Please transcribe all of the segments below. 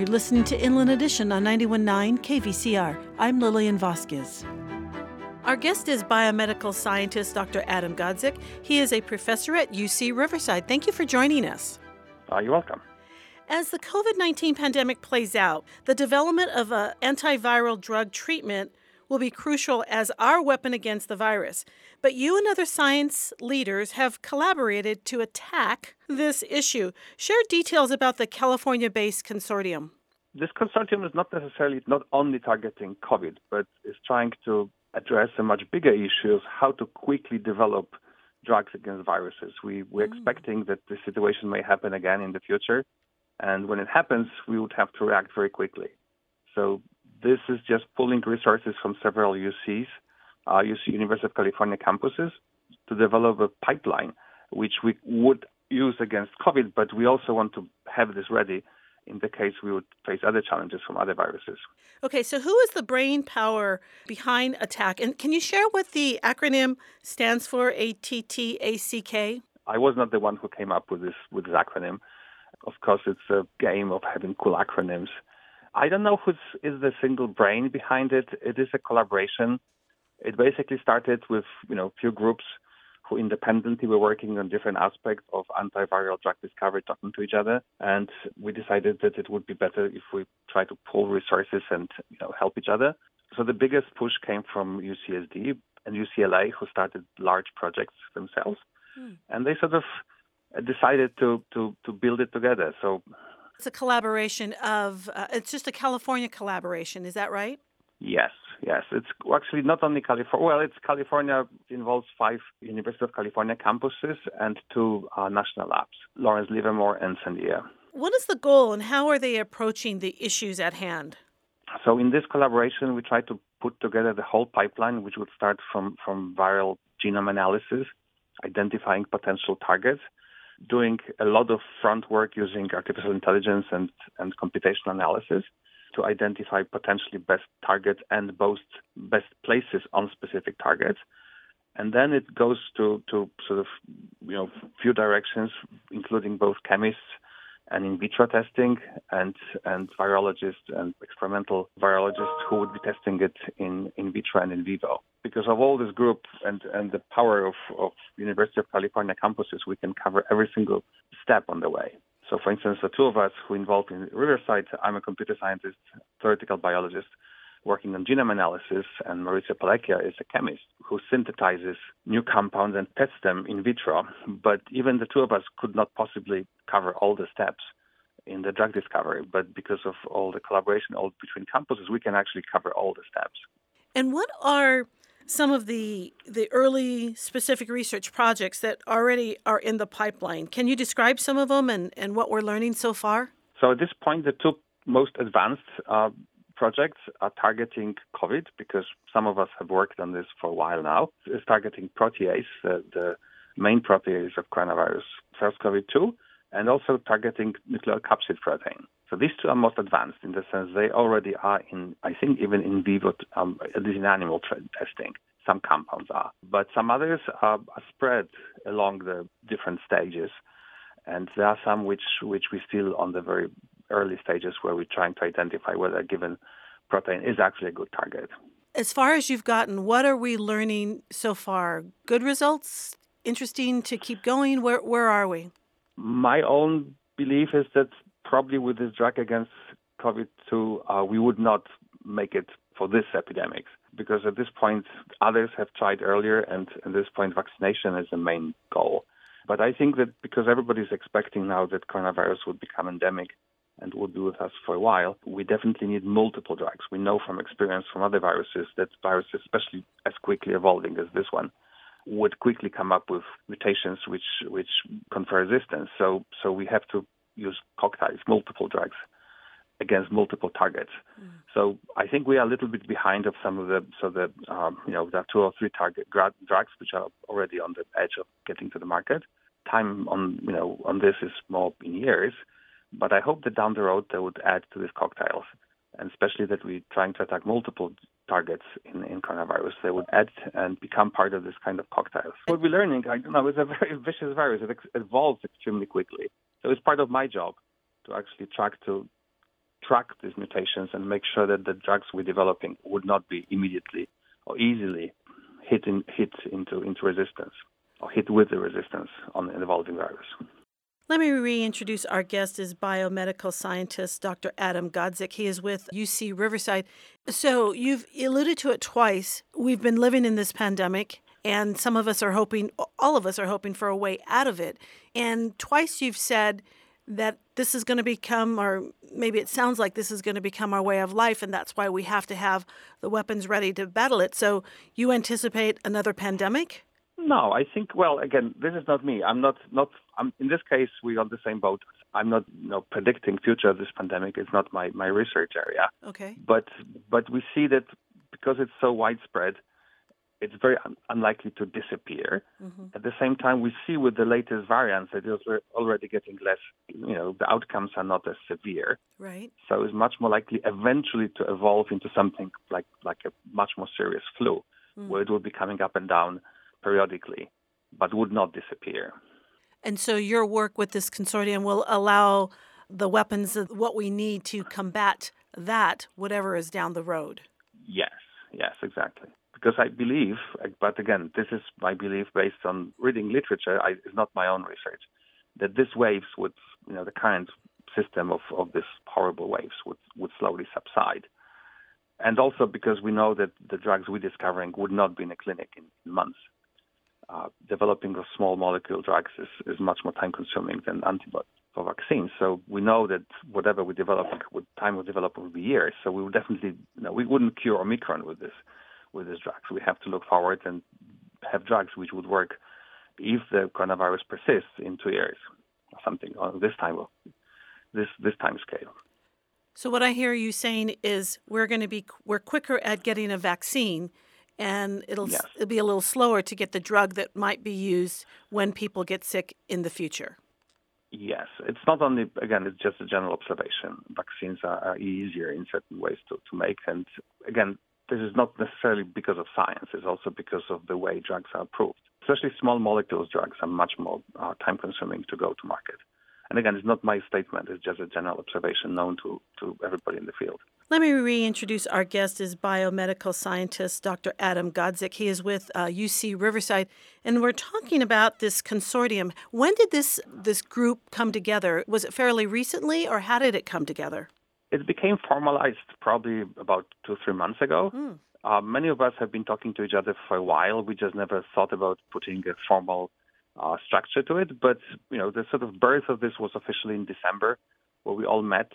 You're listening to Inland Edition on 91.9 KVCR. I'm Lillian Vasquez. Our guest is biomedical scientist Dr. Adam Godzik. He is a professor at UC Riverside. Thank you for joining us. Uh, you're welcome. As the COVID 19 pandemic plays out, the development of an antiviral drug treatment will be crucial as our weapon against the virus. But you and other science leaders have collaborated to attack this issue. Share details about the California based consortium. This consortium is not necessarily not only targeting COVID, but is trying to address a much bigger issue of how to quickly develop drugs against viruses. We, we're mm. expecting that the situation may happen again in the future. And when it happens, we would have to react very quickly. So this is just pulling resources from several UCs, uh, UC University of California campuses to develop a pipeline, which we would use against COVID, but we also want to have this ready in the case we would face other challenges from other viruses. Okay, so who is the brain power behind ATTACK? And can you share what the acronym stands for, ATTACK? I was not the one who came up with this with this acronym. Of course, it's a game of having cool acronyms. I don't know who is the single brain behind it. It is a collaboration. It basically started with you know a few groups who independently were working on different aspects of antiviral drug discovery, talking to each other, and we decided that it would be better if we try to pool resources and you know help each other. So the biggest push came from UCSD and UCLA, who started large projects themselves, hmm. and they sort of decided to to to build it together. So it's a collaboration of, uh, it's just a California collaboration, is that right? Yes, yes. It's actually not only California, well, it's California involves five University of California campuses and two uh, national labs, Lawrence Livermore and Sandia. What is the goal and how are they approaching the issues at hand? So in this collaboration, we try to put together the whole pipeline, which would start from, from viral genome analysis, identifying potential targets, doing a lot of front work using artificial intelligence and, and computational analysis to identify potentially best targets and both best places on specific targets. And then it goes to, to sort of, you know, few directions, including both chemists and in vitro testing and, and virologists and experimental virologists who would be testing it in, in vitro and in vivo. Because of all this group and, and the power of, of University of California campuses, we can cover every single step on the way. So, for instance, the two of us who involved in Riverside, I'm a computer scientist, theoretical biologist, working on genome analysis, and Maurizio Pellecchia is a chemist who synthesizes new compounds and tests them in vitro. But even the two of us could not possibly cover all the steps in the drug discovery. But because of all the collaboration all between campuses, we can actually cover all the steps. And what are some of the the early specific research projects that already are in the pipeline? Can you describe some of them and, and what we're learning so far? So at this point, the two most advanced uh, projects are targeting COVID because some of us have worked on this for a while now. It's targeting protease, the main protease of coronavirus SARS-CoV-2, and also targeting nucleocapsid protein. So these two are most advanced in the sense they already are in, I think, even in vivo, um, at least in animal testing. Some compounds are, but some others are, are spread along the different stages, and there are some which which we still on the very early stages where we're trying to identify whether a given protein is actually a good target. As far as you've gotten, what are we learning so far? Good results? Interesting to keep going? Where where are we? My own belief is that probably with this drug against COVID-2, uh, we would not make it for this epidemic because at this point others have tried earlier, and at this point vaccination is the main goal. But I think that because everybody's expecting now that coronavirus would become endemic, and will be with us for a while, we definitely need multiple drugs. We know from experience from other viruses that viruses, especially as quickly evolving as this one, would quickly come up with mutations which which confer resistance. So so we have to use cocktails, multiple drugs against multiple targets. Mm. So I think we are a little bit behind of some of the so the um, you know there are two or three target drugs which are already on the edge of getting to the market. Time on you know on this is more in years. But I hope that down the road they would add to these cocktails, and especially that we're trying to attack multiple targets in, in coronavirus. They would add and become part of this kind of cocktails. What we're learning, I don't know, is a very vicious virus. It evolves extremely quickly. So it's part of my job to actually track to track these mutations and make sure that the drugs we're developing would not be immediately or easily hit, in, hit into, into resistance or hit with the resistance on the evolving virus. Let me reintroduce our guest is biomedical scientist Dr. Adam Godzik. He is with UC Riverside. So you've alluded to it twice. We've been living in this pandemic and some of us are hoping all of us are hoping for a way out of it. And twice you've said that this is going to become or maybe it sounds like this is going to become our way of life and that's why we have to have the weapons ready to battle it. So you anticipate another pandemic? No, I think. Well, again, this is not me. I'm not. Not. I'm, in this case, we're on the same boat. I'm not, you know, predicting future of this pandemic. It's not my my research area. Okay. But but we see that because it's so widespread, it's very un- unlikely to disappear. Mm-hmm. At the same time, we see with the latest variants that it's already getting less. You know, the outcomes are not as severe. Right. So it's much more likely eventually to evolve into something like like a much more serious flu, mm. where it will be coming up and down periodically, but would not disappear. And so your work with this consortium will allow the weapons, what we need to combat that, whatever is down the road. Yes, yes, exactly. Because I believe, but again, this is my belief based on reading literature, I, it's not my own research, that these waves would, you know, the current system of, of these horrible waves would, would slowly subside. And also because we know that the drugs we're discovering would not be in a clinic in, in months uh, developing of small molecule drugs is, is much more time consuming than antibodies for vaccines. So we know that whatever we develop, with time will develop will be years. So we would definitely, you know, we wouldn't cure Omicron with this, with this drugs. We have to look forward and have drugs which would work if the coronavirus persists in two years or something on this time this this time scale. So what I hear you saying is we're going to be we're quicker at getting a vaccine and it'll yes. it'll be a little slower to get the drug that might be used when people get sick in the future. Yes, it's not only again; it's just a general observation. Vaccines are, are easier in certain ways to, to make, and again, this is not necessarily because of science. It's also because of the way drugs are approved. Especially small molecules drugs are much more uh, time-consuming to go to market. And again, it's not my statement, it's just a general observation known to, to everybody in the field. Let me reintroduce our guest is biomedical scientist Dr. Adam Godzik. He is with uh, UC Riverside, and we're talking about this consortium. When did this this group come together? Was it fairly recently, or how did it come together? It became formalized probably about two three months ago. Mm. Uh, many of us have been talking to each other for a while. We just never thought about putting a formal uh, structure to it. But you know, the sort of birth of this was officially in December, where we all met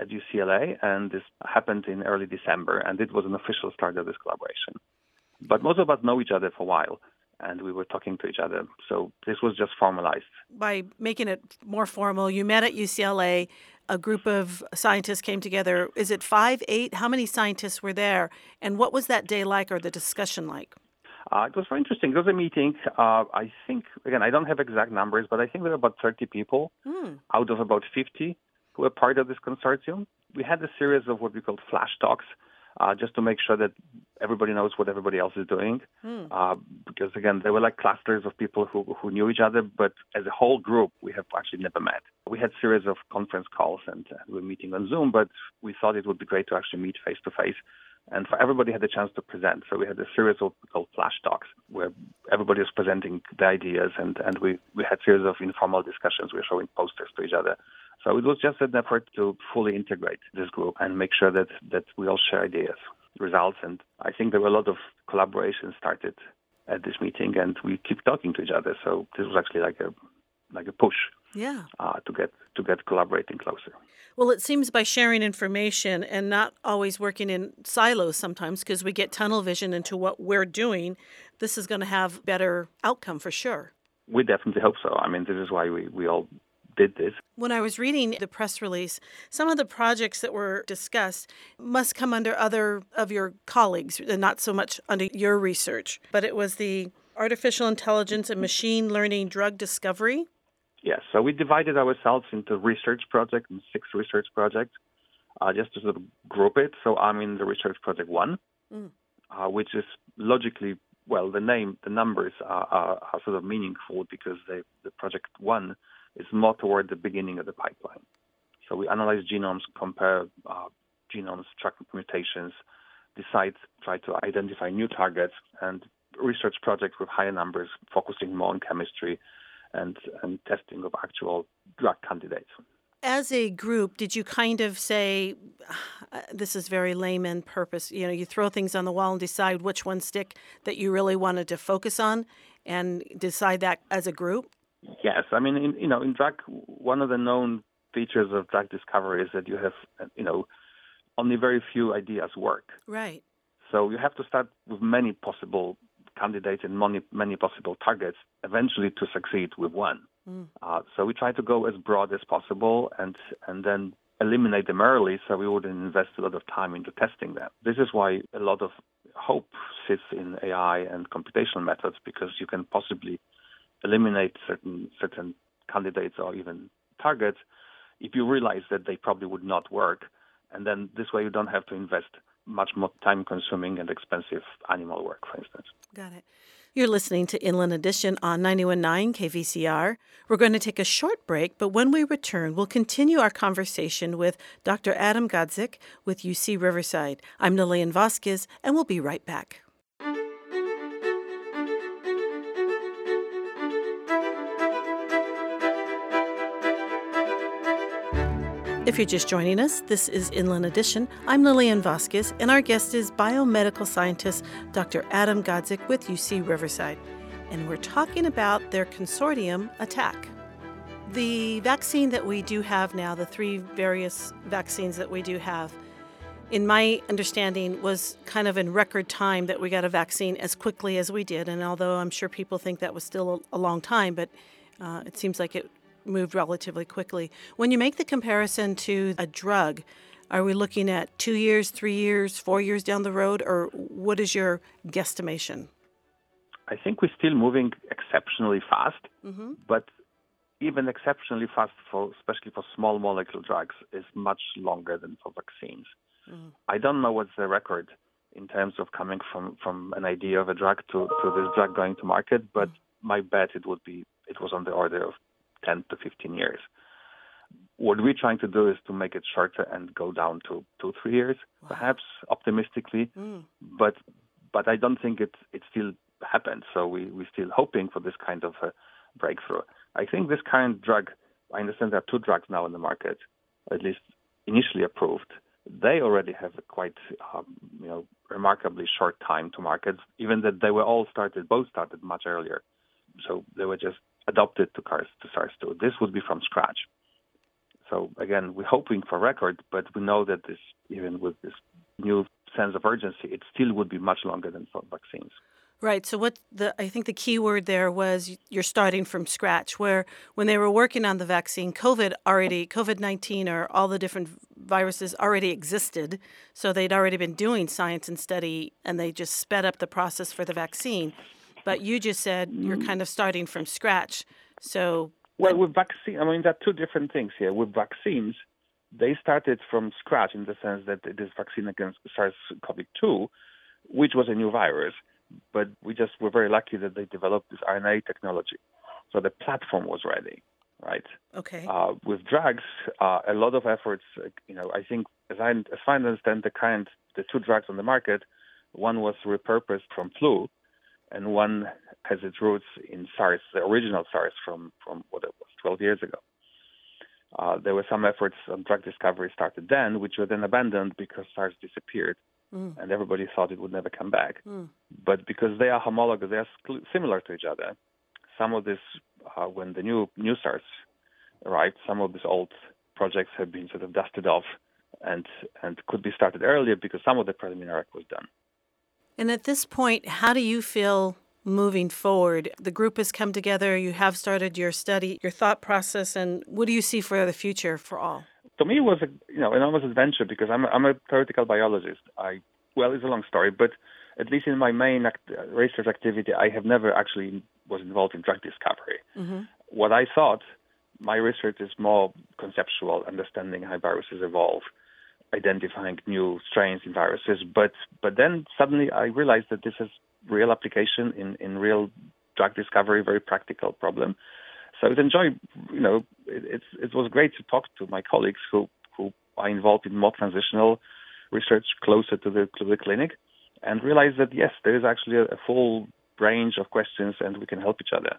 at UCLA, and this happened in early December, and it was an official start of this collaboration. But most of us know each other for a while, and we were talking to each other. So this was just formalized. By making it more formal, you met at UCLA. A group of scientists came together. Is it five, eight? How many scientists were there? And what was that day like or the discussion like? Uh, it was very interesting. It was a meeting. Uh, I think, again, I don't have exact numbers, but I think there were about 30 people mm. out of about 50 who were part of this consortium. We had a series of what we called flash talks, uh, just to make sure that everybody knows what everybody else is doing. Mm. Uh, because again, there were like clusters of people who, who knew each other, but as a whole group, we have actually never met. We had a series of conference calls and, we were meeting on Zoom, but we thought it would be great to actually meet face to face and for everybody had a chance to present. So we had a series of called flash talks where everybody was presenting the ideas, and and we we had series of informal discussions. We were showing posters to each other. So it was just an effort to fully integrate this group and make sure that that we all share ideas, results, and I think there were a lot of collaboration started at this meeting, and we keep talking to each other. So this was actually like a like a push yeah. uh, to get to get collaborating closer. Well it seems by sharing information and not always working in silos sometimes because we get tunnel vision into what we're doing this is going to have better outcome for sure. We definitely hope so. I mean this is why we, we all did this. When I was reading the press release, some of the projects that were discussed must come under other of your colleagues and not so much under your research. But it was the artificial intelligence and machine learning drug discovery Yes. So we divided ourselves into research projects and six research projects, uh, just to sort of group it. So I'm in the research project one, mm. uh, which is logically well, the name, the numbers are, are, are sort of meaningful because they, the project one is more toward the beginning of the pipeline. So we analyze genomes, compare uh, genomes, track mutations, decide, try to identify new targets, and research projects with higher numbers, focusing more on chemistry and, and testing of actual drug candidates. As a group, did you kind of say, uh, this is very layman purpose, you know, you throw things on the wall and decide which ones stick that you really wanted to focus on and decide that as a group? Yes. I mean, in, you know, in drug, one of the known features of drug discovery is that you have, you know, only very few ideas work. Right. So you have to start with many possible candidates and many, many possible targets eventually to succeed with one. Mm. Uh, so we try to go as broad as possible and and then eliminate them early so we wouldn't invest a lot of time into testing them. This is why a lot of hope sits in AI and computational methods because you can possibly eliminate certain certain candidates or even targets if you realize that they probably would not work and then this way you don't have to invest much more time consuming and expensive animal work, for instance. Got it. You're listening to Inland Edition on 919 KVCR. We're going to take a short break, but when we return, we'll continue our conversation with Dr. Adam Godzik with UC Riverside. I'm Lillian Vasquez, and we'll be right back. If you're just joining us, this is Inland Edition. I'm Lillian Vasquez, and our guest is biomedical scientist Dr. Adam Godzik with UC Riverside. And we're talking about their consortium attack. The vaccine that we do have now, the three various vaccines that we do have, in my understanding, was kind of in record time that we got a vaccine as quickly as we did. And although I'm sure people think that was still a long time, but uh, it seems like it moved relatively quickly. When you make the comparison to a drug, are we looking at two years, three years, four years down the road, or what is your guesstimation? I think we're still moving exceptionally fast, mm-hmm. but even exceptionally fast, for especially for small molecule drugs, is much longer than for vaccines. Mm-hmm. I don't know what's the record in terms of coming from, from an idea of a drug to, to this drug going to market, but mm-hmm. my bet it would be it was on the order of 10 to 15 years. What we're trying to do is to make it shorter and go down to two, three years, wow. perhaps optimistically. Mm. But but I don't think it it still happened. So we we're still hoping for this kind of a breakthrough. I think this kind of drug. I understand there are two drugs now in the market, at least initially approved. They already have a quite um, you know remarkably short time to market, even that they were all started both started much earlier. So they were just adopted to cars to SARS-2. This would be from scratch. So again, we're hoping for record, but we know that this, even with this new sense of urgency, it still would be much longer than for vaccines. Right. So what the I think the key word there was you're starting from scratch. Where when they were working on the vaccine, COVID already COVID nineteen or all the different viruses already existed, so they'd already been doing science and study, and they just sped up the process for the vaccine. But you just said you're mm. kind of starting from scratch. So well, with vaccine, I mean, there are two different things here. With vaccines, they started from scratch in the sense that this vaccine against SARS-CoV-2, which was a new virus. But we just were very lucky that they developed this RNA technology, so the platform was ready, right? Okay. Uh, with drugs, uh, a lot of efforts. You know, I think as I as I understand the current the two drugs on the market, one was repurposed from flu, and one has its roots in SARS, the original SARS from, from what it was 12 years ago. Uh, there were some efforts on drug discovery started then, which were then abandoned because SARS disappeared, mm. and everybody thought it would never come back. Mm. But because they are homologous, they are similar to each other. Some of this, uh, when the new new SARS arrived, some of these old projects have been sort of dusted off, and and could be started earlier because some of the preliminary work was done. And at this point, how do you feel moving forward? The group has come together, you have started your study, your thought process, and what do you see for the future for all? To me, it was a you know enormous adventure because I'm a, I'm a theoretical biologist. I well, it's a long story, but at least in my main act, research activity, I have never actually was involved in drug discovery. Mm-hmm. What I thought, my research is more conceptual, understanding how viruses evolve identifying new strains in viruses. But but then suddenly I realized that this has real application in, in real drug discovery, very practical problem. so it enjoyed, you know, it, it was great to talk to my colleagues who, who are involved in more transitional research closer to the, to the clinic and realize that, yes, there is actually a, a full range of questions and we can help each other.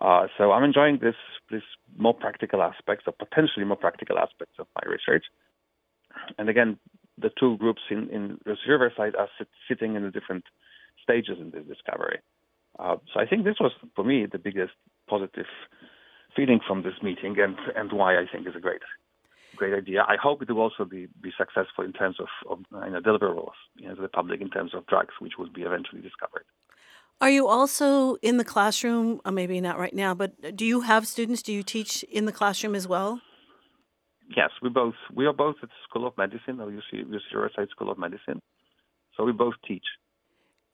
Uh, so I'm enjoying this this more practical aspects or potentially more practical aspects of my research. And again, the two groups in, in Riverside are sit, sitting in the different stages in this discovery. Uh, so I think this was, for me, the biggest positive feeling from this meeting and, and why I think is a great great idea. I hope it will also be, be successful in terms of, of you know, deliverables you know, to the public in terms of drugs, which will be eventually discovered. Are you also in the classroom? Uh, maybe not right now, but do you have students? Do you teach in the classroom as well? Yes, we both we are both at School of Medicine, or UC, UC Riverside School of Medicine. So we both teach.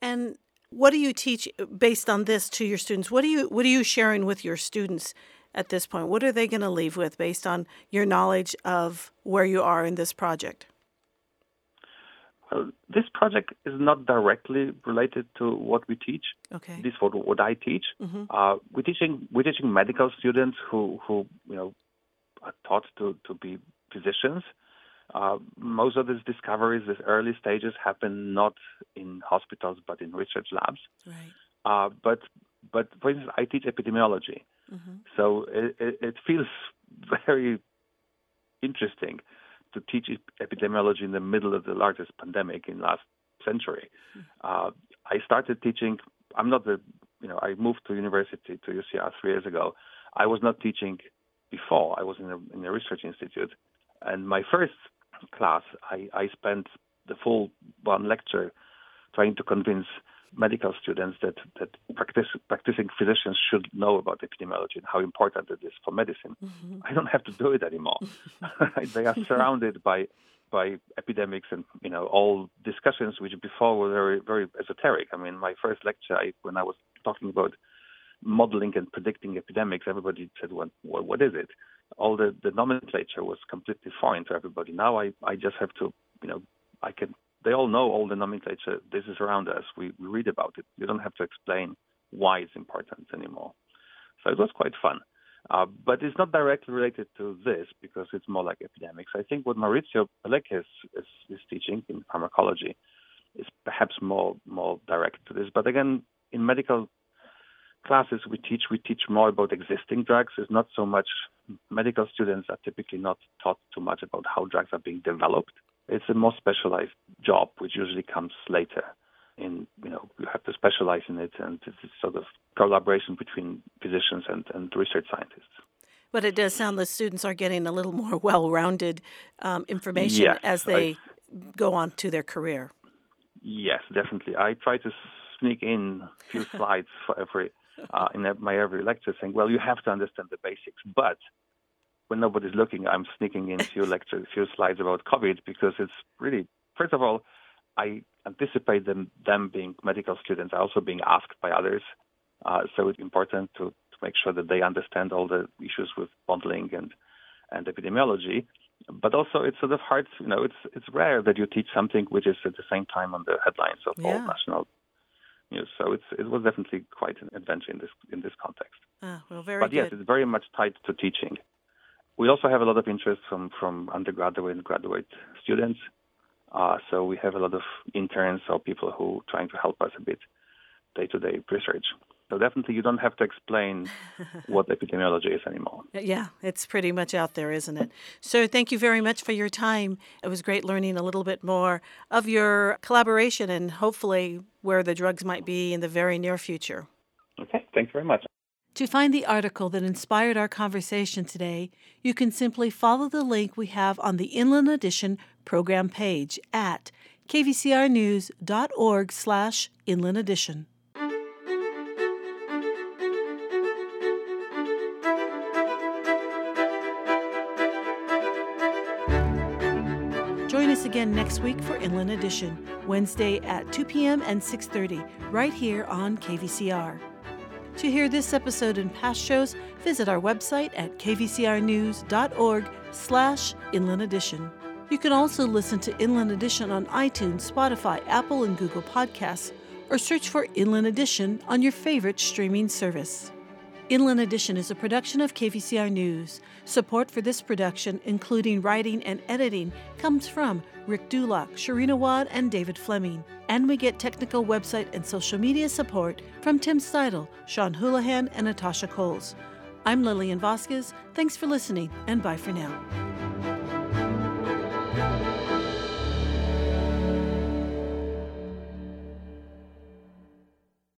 And what do you teach based on this to your students? What do you what are you sharing with your students at this point? What are they going to leave with based on your knowledge of where you are in this project? Well, this project is not directly related to what we teach. Okay. This is what, what I teach. Mm-hmm. Uh, we're teaching we're teaching medical students who who you know are taught to to be physicians uh, most of these discoveries, these early stages, happen not in hospitals but in research labs. Right. Uh, but but for instance, I teach epidemiology, mm-hmm. so it, it, it, feels very interesting to teach epidemiology in the middle of the largest pandemic in last century. Mm-hmm. Uh, I started teaching. I'm not the you know I moved to university to UCR three years ago. I was not teaching before. I was in a, in a research institute, and my first class, I, I spent the full one lecture trying to convince medical students that, that practice, practicing physicians should know about epidemiology and how important it is for medicine. Mm-hmm. I don't have to do it anymore. they are surrounded by by epidemics and you know all discussions which before were very very esoteric. I mean, my first lecture, I, when I was talking about modeling and predicting epidemics, everybody said, "What what, is it?" all the, the nomenclature was completely foreign to everybody. Now I, I just have to, you know, I can, they all know all the nomenclature. This is around us. We, we read about it. You don't have to explain why it's important anymore. So it was quite fun. Uh, but it's not directly related to this because it's more like epidemics. I think what Maurizio Pellecchia is, is, is teaching in pharmacology is perhaps more more direct to this. But again, in medical classes we teach, we teach more about existing drugs. It's not so much medical students are typically not taught too much about how drugs are being developed. It's a more specialized job, which usually comes later. In you know, you have to specialize in it, and it's sort of collaboration between physicians and, and research scientists. But it does sound the students are getting a little more well-rounded um, information yes, as they I, go on to their career. Yes, definitely. I try to sneak in a few slides for every uh, in my every lecture saying, well, you have to understand the basics. But when nobody's looking, I'm sneaking in a few lectures, a few slides about COVID because it's really, first of all, I anticipate them, them being medical students also being asked by others. Uh, so it's important to, to make sure that they understand all the issues with modeling and, and epidemiology. But also, it's sort of hard, you know, it's it's rare that you teach something which is at the same time on the headlines of yeah. all national So it's it was definitely quite an adventure in this in this context. Ah, well, very but good. yes, it's very much tied to teaching. We also have a lot of interest from from undergraduate and graduate students. Uh, so we have a lot of interns or people who are trying to help us a bit day to day research. So definitely, you don't have to explain what epidemiology is anymore. Yeah, it's pretty much out there, isn't it? So thank you very much for your time. It was great learning a little bit more of your collaboration and hopefully where the drugs might be in the very near future. Okay, thanks very much. To find the article that inspired our conversation today, you can simply follow the link we have on the Inland Edition program page at kvcrnews.org slash inland edition. Next week for Inland Edition, Wednesday at 2 p.m. and 6:30, right here on KVCR. To hear this episode and past shows, visit our website at kvcrnews.org/slash Inland Edition. You can also listen to Inland Edition on iTunes, Spotify, Apple, and Google Podcasts, or search for Inland Edition on your favorite streaming service. Inland Edition is a production of KVCR News. Support for this production, including writing and editing, comes from Rick Dulock, Sharina Wad, and David Fleming. And we get technical website and social media support from Tim Steidel, Sean Houlihan, and Natasha Coles. I'm Lillian Vasquez. Thanks for listening, and bye for now.